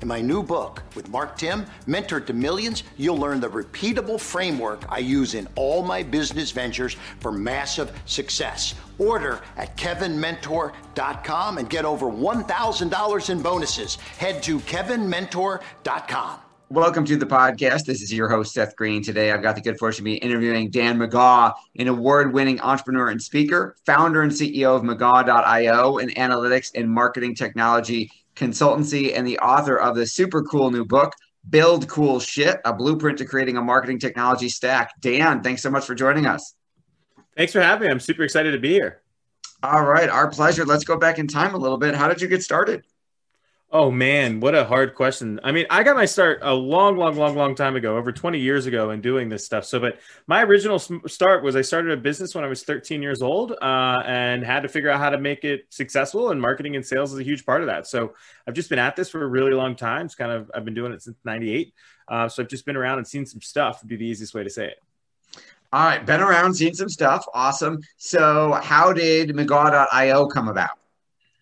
In my new book with Mark Timm, Mentor to Millions, you'll learn the repeatable framework I use in all my business ventures for massive success. Order at kevinmentor.com and get over $1,000 in bonuses. Head to kevinmentor.com. Welcome to the podcast. This is your host, Seth Green. Today, I've got the good fortune to be interviewing Dan McGaw, an award winning entrepreneur and speaker, founder and CEO of McGaw.io, an analytics and marketing technology consultancy and the author of the super cool new book, Build Cool Shit, a blueprint to creating a marketing technology stack. Dan, thanks so much for joining us. Thanks for having me. I'm super excited to be here. All right, our pleasure. Let's go back in time a little bit. How did you get started? Oh man, what a hard question. I mean, I got my start a long, long, long, long time ago, over 20 years ago, in doing this stuff. So, but my original start was I started a business when I was 13 years old uh, and had to figure out how to make it successful. And marketing and sales is a huge part of that. So, I've just been at this for a really long time. It's kind of I've been doing it since '98. Uh, so, I've just been around and seen some stuff. Would be the easiest way to say it. All right, been around, seen some stuff. Awesome. So, how did McGaw.io come about?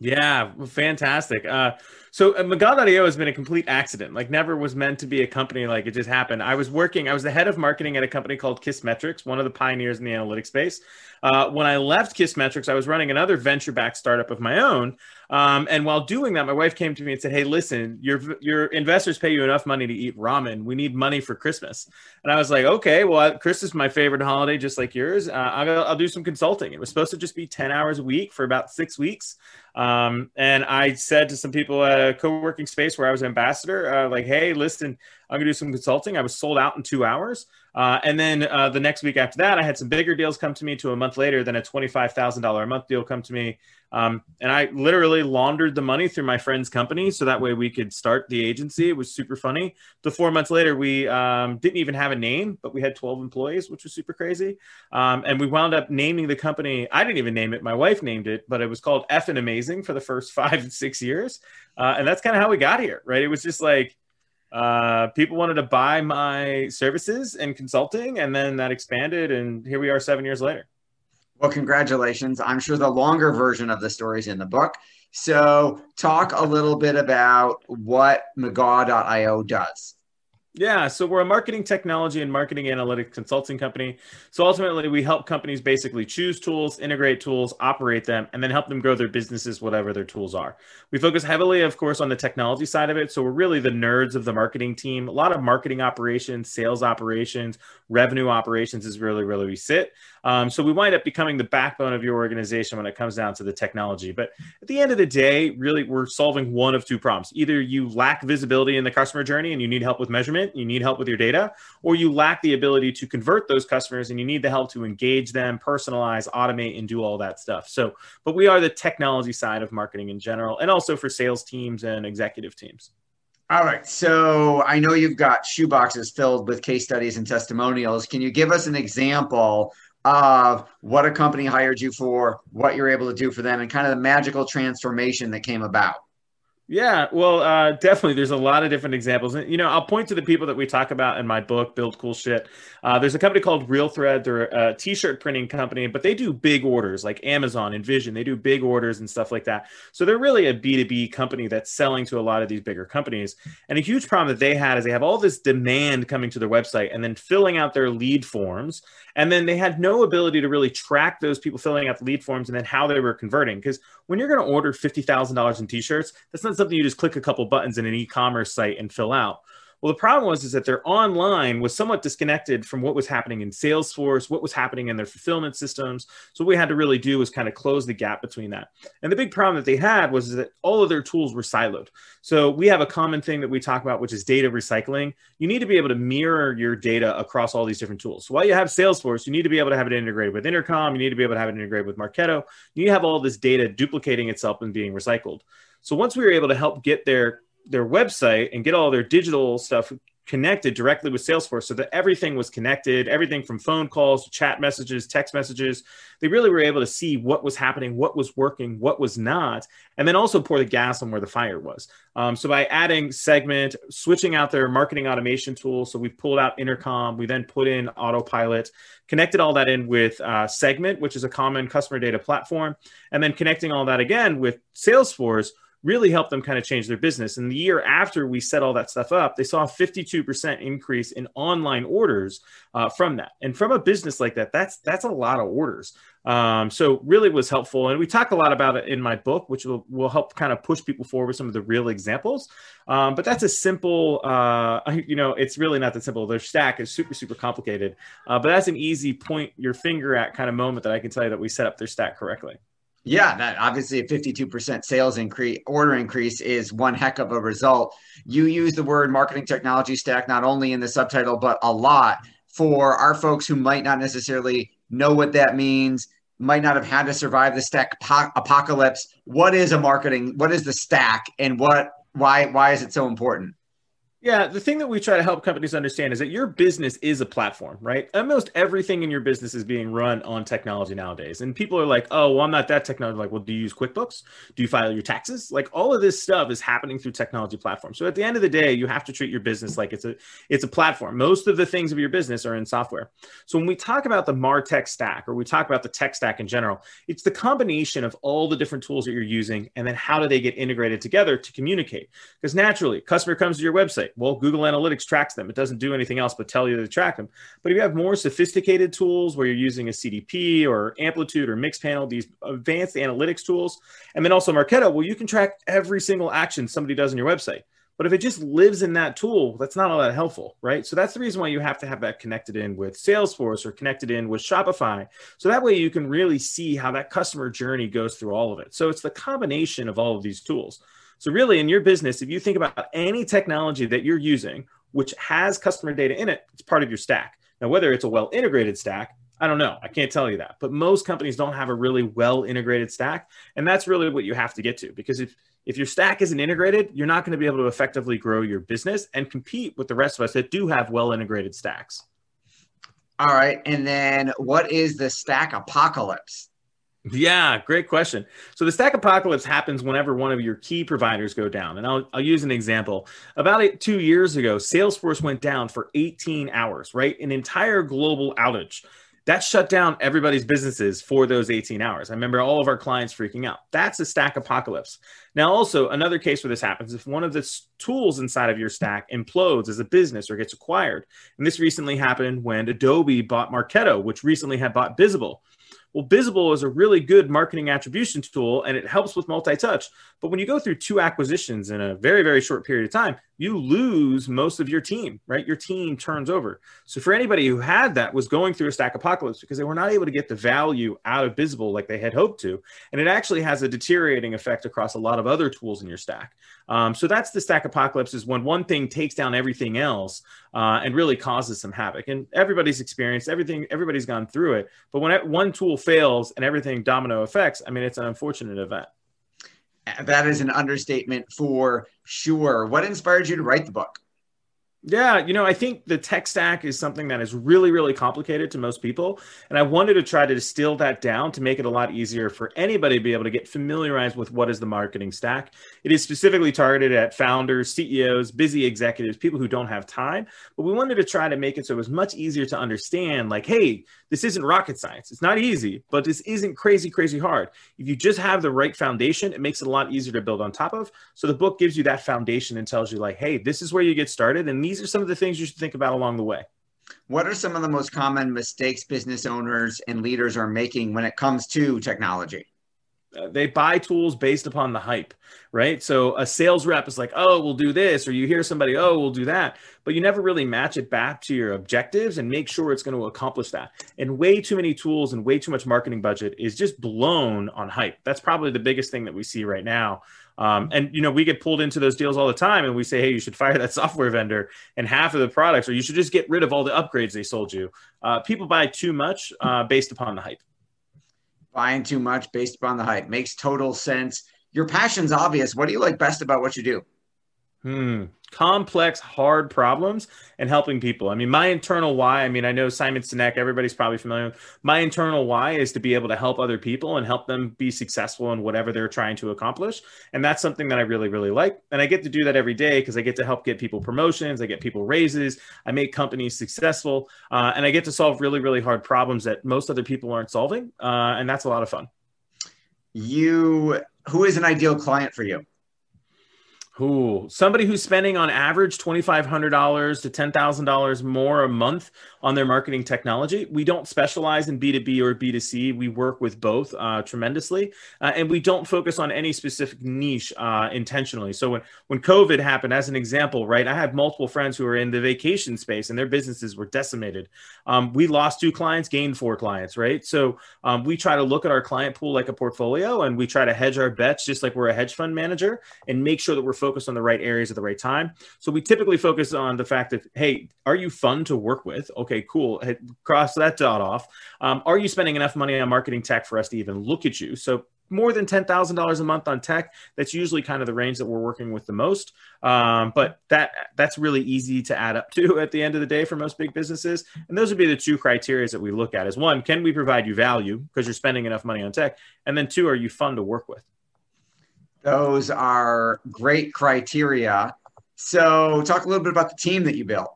Yeah, fantastic. Uh, so uh, McGaw.io has been a complete accident. Like never was meant to be a company. Like it just happened. I was working. I was the head of marketing at a company called Kissmetrics, one of the pioneers in the analytics space. Uh, when I left Kissmetrics, I was running another venture-backed startup of my own. Um, and while doing that, my wife came to me and said, "Hey, listen, your your investors pay you enough money to eat ramen. We need money for Christmas." And I was like, "Okay, well, Christmas is my favorite holiday, just like yours. Uh, I'll, I'll do some consulting." It was supposed to just be ten hours a week for about six weeks. Um, and I said to some people at co-working space where I was an ambassador, uh, like, "Hey, listen, I'm gonna do some consulting." I was sold out in two hours. Uh, and then uh, the next week after that, I had some bigger deals come to me. To a month later, then a twenty-five thousand dollar a month deal come to me, um, and I literally laundered the money through my friend's company so that way we could start the agency. It was super funny. The four months later, we um, didn't even have a name, but we had twelve employees, which was super crazy. Um, and we wound up naming the company. I didn't even name it; my wife named it, but it was called F and Amazing for the first five six years. Uh, and that's kind of how we got here, right? It was just like uh, people wanted to buy my services and consulting, and then that expanded, and here we are seven years later. Well, congratulations. I'm sure the longer version of the story is in the book. So, talk a little bit about what McGaw.io does. Yeah, so we're a marketing technology and marketing analytics consulting company. So ultimately, we help companies basically choose tools, integrate tools, operate them, and then help them grow their businesses, whatever their tools are. We focus heavily, of course, on the technology side of it. So we're really the nerds of the marketing team. A lot of marketing operations, sales operations, revenue operations is really, really we sit. Um, so we wind up becoming the backbone of your organization when it comes down to the technology. But at the end of the day, really, we're solving one of two problems. Either you lack visibility in the customer journey and you need help with measurement, you need help with your data, or you lack the ability to convert those customers and you need the help to engage them, personalize, automate, and do all that stuff. So, but we are the technology side of marketing in general and also for sales teams and executive teams. All right. So I know you've got shoeboxes filled with case studies and testimonials. Can you give us an example of what a company hired you for, what you're able to do for them, and kind of the magical transformation that came about. Yeah, well, uh, definitely. There's a lot of different examples. And, You know, I'll point to the people that we talk about in my book, Build Cool Shit. Uh, there's a company called Real Thread. They're a t-shirt printing company, but they do big orders like Amazon and Vision. They do big orders and stuff like that. So they're really a B2B company that's selling to a lot of these bigger companies. And a huge problem that they had is they have all this demand coming to their website and then filling out their lead forms. And then they had no ability to really track those people filling out the lead forms and then how they were converting. Because when you're going to order $50,000 in t-shirts, that's not something you just click a couple buttons in an e-commerce site and fill out. Well, the problem was is that their online was somewhat disconnected from what was happening in Salesforce, what was happening in their fulfillment systems. So what we had to really do was kind of close the gap between that. And the big problem that they had was that all of their tools were siloed. So we have a common thing that we talk about, which is data recycling. You need to be able to mirror your data across all these different tools. So while you have Salesforce, you need to be able to have it integrated with Intercom. You need to be able to have it integrated with Marketo. You need to have all this data duplicating itself and being recycled. So once we were able to help get their their website and get all their digital stuff connected directly with Salesforce so that everything was connected, everything from phone calls to chat messages, text messages. They really were able to see what was happening, what was working, what was not, and then also pour the gas on where the fire was. Um, so by adding segment, switching out their marketing automation tool, so we pulled out intercom, we then put in autopilot, connected all that in with uh, segment, which is a common customer data platform, and then connecting all that again with Salesforce really helped them kind of change their business. And the year after we set all that stuff up, they saw a 52% increase in online orders uh, from that. And from a business like that, that's that's a lot of orders. Um, so really was helpful. And we talk a lot about it in my book, which will, will help kind of push people forward with some of the real examples. Um, but that's a simple, uh, you know, it's really not that simple. Their stack is super, super complicated. Uh, but that's an easy point your finger at kind of moment that I can tell you that we set up their stack correctly. Yeah, that obviously a 52% sales increase, order increase is one heck of a result. You use the word marketing technology stack not only in the subtitle, but a lot for our folks who might not necessarily know what that means, might not have had to survive the stack apocalypse. What is a marketing? What is the stack and what why why is it so important? Yeah, the thing that we try to help companies understand is that your business is a platform, right? Almost everything in your business is being run on technology nowadays. And people are like, oh, well, I'm not that technology. Like, well, do you use QuickBooks? Do you file your taxes? Like all of this stuff is happening through technology platforms. So at the end of the day, you have to treat your business like it's a it's a platform. Most of the things of your business are in software. So when we talk about the MarTech stack or we talk about the tech stack in general, it's the combination of all the different tools that you're using and then how do they get integrated together to communicate? Because naturally, customer comes to your website well, Google Analytics tracks them. It doesn't do anything else but tell you to track them. But if you have more sophisticated tools where you're using a CDP or Amplitude or Mixpanel, these advanced analytics tools, and then also Marketo, well, you can track every single action somebody does on your website. But if it just lives in that tool, that's not all that helpful, right? So that's the reason why you have to have that connected in with Salesforce or connected in with Shopify. So that way you can really see how that customer journey goes through all of it. So it's the combination of all of these tools. So, really, in your business, if you think about any technology that you're using, which has customer data in it, it's part of your stack. Now, whether it's a well integrated stack, I don't know. I can't tell you that. But most companies don't have a really well integrated stack. And that's really what you have to get to. Because if, if your stack isn't integrated, you're not going to be able to effectively grow your business and compete with the rest of us that do have well integrated stacks. All right. And then what is the stack apocalypse? Yeah, great question. So the stack apocalypse happens whenever one of your key providers go down. And I'll, I'll use an example. About two years ago, Salesforce went down for 18 hours, right? An entire global outage. That shut down everybody's businesses for those 18 hours. I remember all of our clients freaking out. That's a stack apocalypse. Now, also, another case where this happens if one of the tools inside of your stack implodes as a business or gets acquired. And this recently happened when Adobe bought Marketo, which recently had bought Bizible. Well, Bizible is a really good marketing attribution tool and it helps with multi touch. But when you go through two acquisitions in a very, very short period of time, you lose most of your team, right? Your team turns over. So for anybody who had that was going through a stack apocalypse because they were not able to get the value out of Bizible like they had hoped to. And it actually has a deteriorating effect across a lot of other tools in your stack. Um, so that's the stack apocalypse is when one thing takes down everything else uh, and really causes some havoc. And everybody's experienced everything, everybody's gone through it. But when one tool fails and everything domino effects, I mean, it's an unfortunate event that is an understatement for sure. What inspired you to write the book? Yeah, you know, I think the tech stack is something that is really, really complicated to most people. And I wanted to try to distill that down to make it a lot easier for anybody to be able to get familiarized with what is the marketing stack. It is specifically targeted at founders, CEOs, busy executives, people who don't have time. But we wanted to try to make it so it was much easier to understand like, hey, this isn't rocket science. It's not easy, but this isn't crazy, crazy hard. If you just have the right foundation, it makes it a lot easier to build on top of. So the book gives you that foundation and tells you, like, hey, this is where you get started. And these are some of the things you should think about along the way. What are some of the most common mistakes business owners and leaders are making when it comes to technology? Uh, they buy tools based upon the hype, right? So a sales rep is like, oh, we'll do this, or you hear somebody, oh, we'll do that, but you never really match it back to your objectives and make sure it's going to accomplish that. And way too many tools and way too much marketing budget is just blown on hype. That's probably the biggest thing that we see right now. Um, and you know, we get pulled into those deals all the time, and we say, "Hey, you should fire that software vendor and half of the products, or you should just get rid of all the upgrades they sold you." Uh, people buy too much uh, based upon the hype buying too much based upon the hype. Makes total sense. Your passion's obvious. What do you like best about what you do? Hmm complex, hard problems and helping people. I mean, my internal why, I mean, I know Simon Sinek, everybody's probably familiar with. My internal why is to be able to help other people and help them be successful in whatever they're trying to accomplish. And that's something that I really, really like. And I get to do that every day because I get to help get people promotions, I get people raises, I make companies successful, uh, and I get to solve really, really hard problems that most other people aren't solving. Uh, and that's a lot of fun. You, who is an ideal client for you? Ooh, somebody who's spending on average $2,500 to $10,000 more a month on their marketing technology. We don't specialize in B2B or B2C. We work with both uh, tremendously. Uh, and we don't focus on any specific niche uh, intentionally. So when, when COVID happened, as an example, right, I have multiple friends who are in the vacation space and their businesses were decimated. Um, we lost two clients, gained four clients, right? So um, we try to look at our client pool like a portfolio and we try to hedge our bets just like we're a hedge fund manager and make sure that we're focused on the right areas at the right time. So we typically focus on the fact that, hey, are you fun to work with? Okay, cool. Cross that dot off. Um, are you spending enough money on marketing tech for us to even look at you? So more than ten thousand dollars a month on tech. That's usually kind of the range that we're working with the most. Um, but that that's really easy to add up to at the end of the day for most big businesses. And those would be the two criteria that we look at: is one, can we provide you value because you're spending enough money on tech, and then two, are you fun to work with? Those are great criteria. So, talk a little bit about the team that you built.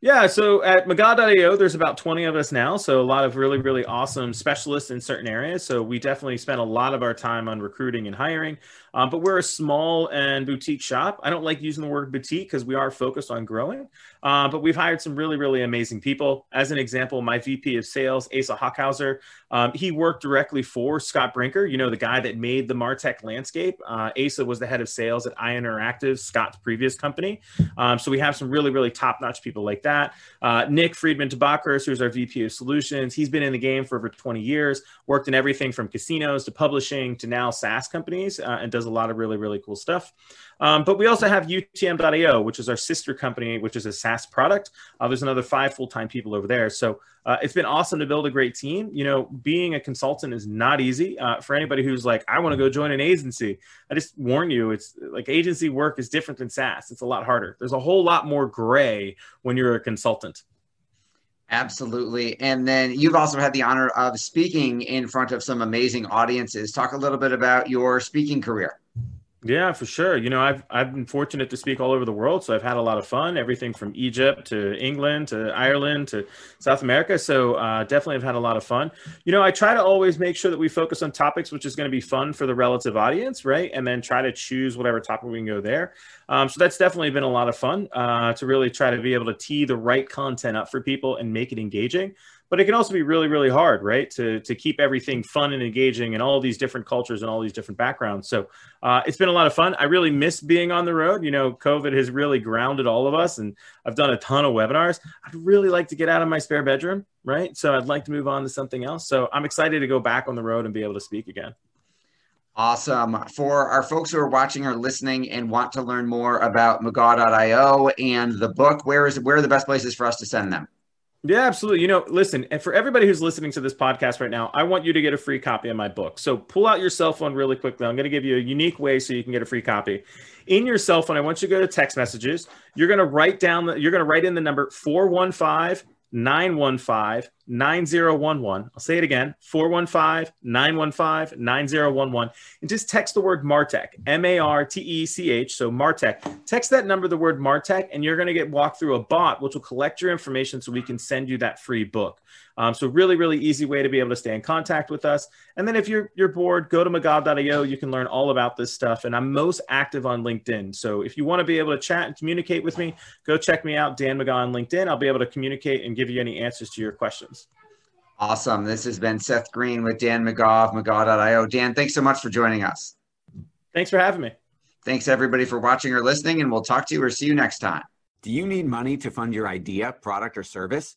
Yeah, so at McGaw.io, there's about 20 of us now. So a lot of really, really awesome specialists in certain areas. So we definitely spend a lot of our time on recruiting and hiring. Um, but we're a small and boutique shop. I don't like using the word boutique because we are focused on growing. Uh, but we've hired some really, really amazing people. As an example, my VP of sales, Asa Hockhauser, um, he worked directly for Scott Brinker, you know, the guy that made the Martech landscape. Uh, Asa was the head of sales at Ion Interactive, Scott's previous company. Um, so we have some really, really top notch people like that. Uh, Nick Friedman Tabakhurst, who's our VP of solutions, he's been in the game for over 20 years, worked in everything from casinos to publishing to now SaaS companies, uh, and does a lot of really, really cool stuff. Um, but we also have UTM.io, which is our sister company, which is a SaaS product. Uh, there's another five full time people over there. So uh, it's been awesome to build a great team. You know, being a consultant is not easy uh, for anybody who's like, I want to go join an agency. I just warn you, it's like agency work is different than SaaS. It's a lot harder. There's a whole lot more gray when you're a consultant. Absolutely. And then you've also had the honor of speaking in front of some amazing audiences. Talk a little bit about your speaking career. Yeah, for sure. You know, I've I've been fortunate to speak all over the world, so I've had a lot of fun. Everything from Egypt to England to Ireland to South America. So uh, definitely, have had a lot of fun. You know, I try to always make sure that we focus on topics which is going to be fun for the relative audience, right? And then try to choose whatever topic we can go there. Um, so that's definitely been a lot of fun uh, to really try to be able to tee the right content up for people and make it engaging but it can also be really really hard right? To to keep everything fun and engaging and all these different cultures and all these different backgrounds. So uh, it's been a lot of fun. I really miss being on the road. You know covid has really grounded all of us and i've done a ton of webinars. I'd really like to get out of my spare bedroom right? So i'd like to move on to something else. So i'm excited to go back on the road and be able to speak again. Awesome. For our folks who are watching or listening and want to learn more about McGaw.io and the book, where is where are the best places for us to send them? Yeah, absolutely. You know, listen, and for everybody who's listening to this podcast right now, I want you to get a free copy of my book. So pull out your cell phone really quickly. I'm going to give you a unique way so you can get a free copy. In your cell phone, I want you to go to text messages. You're going to write down the, you're going to write in the number 415 915 9011. I'll say it again 415 915 9011. And just text the word Martech, M A R T E C H. So Martech. Text that number, the word Martech, and you're going to get walked through a bot, which will collect your information so we can send you that free book. Um, so really, really easy way to be able to stay in contact with us. And then if you're you're bored, go to mcgaw.io. You can learn all about this stuff. And I'm most active on LinkedIn. So if you want to be able to chat and communicate with me, go check me out, Dan McGaw on LinkedIn. I'll be able to communicate and give you any answers to your questions. Awesome. This has been Seth Green with Dan McGaw of McGaw.io. Dan, thanks so much for joining us. Thanks for having me. Thanks everybody for watching or listening, and we'll talk to you or see you next time. Do you need money to fund your idea, product, or service?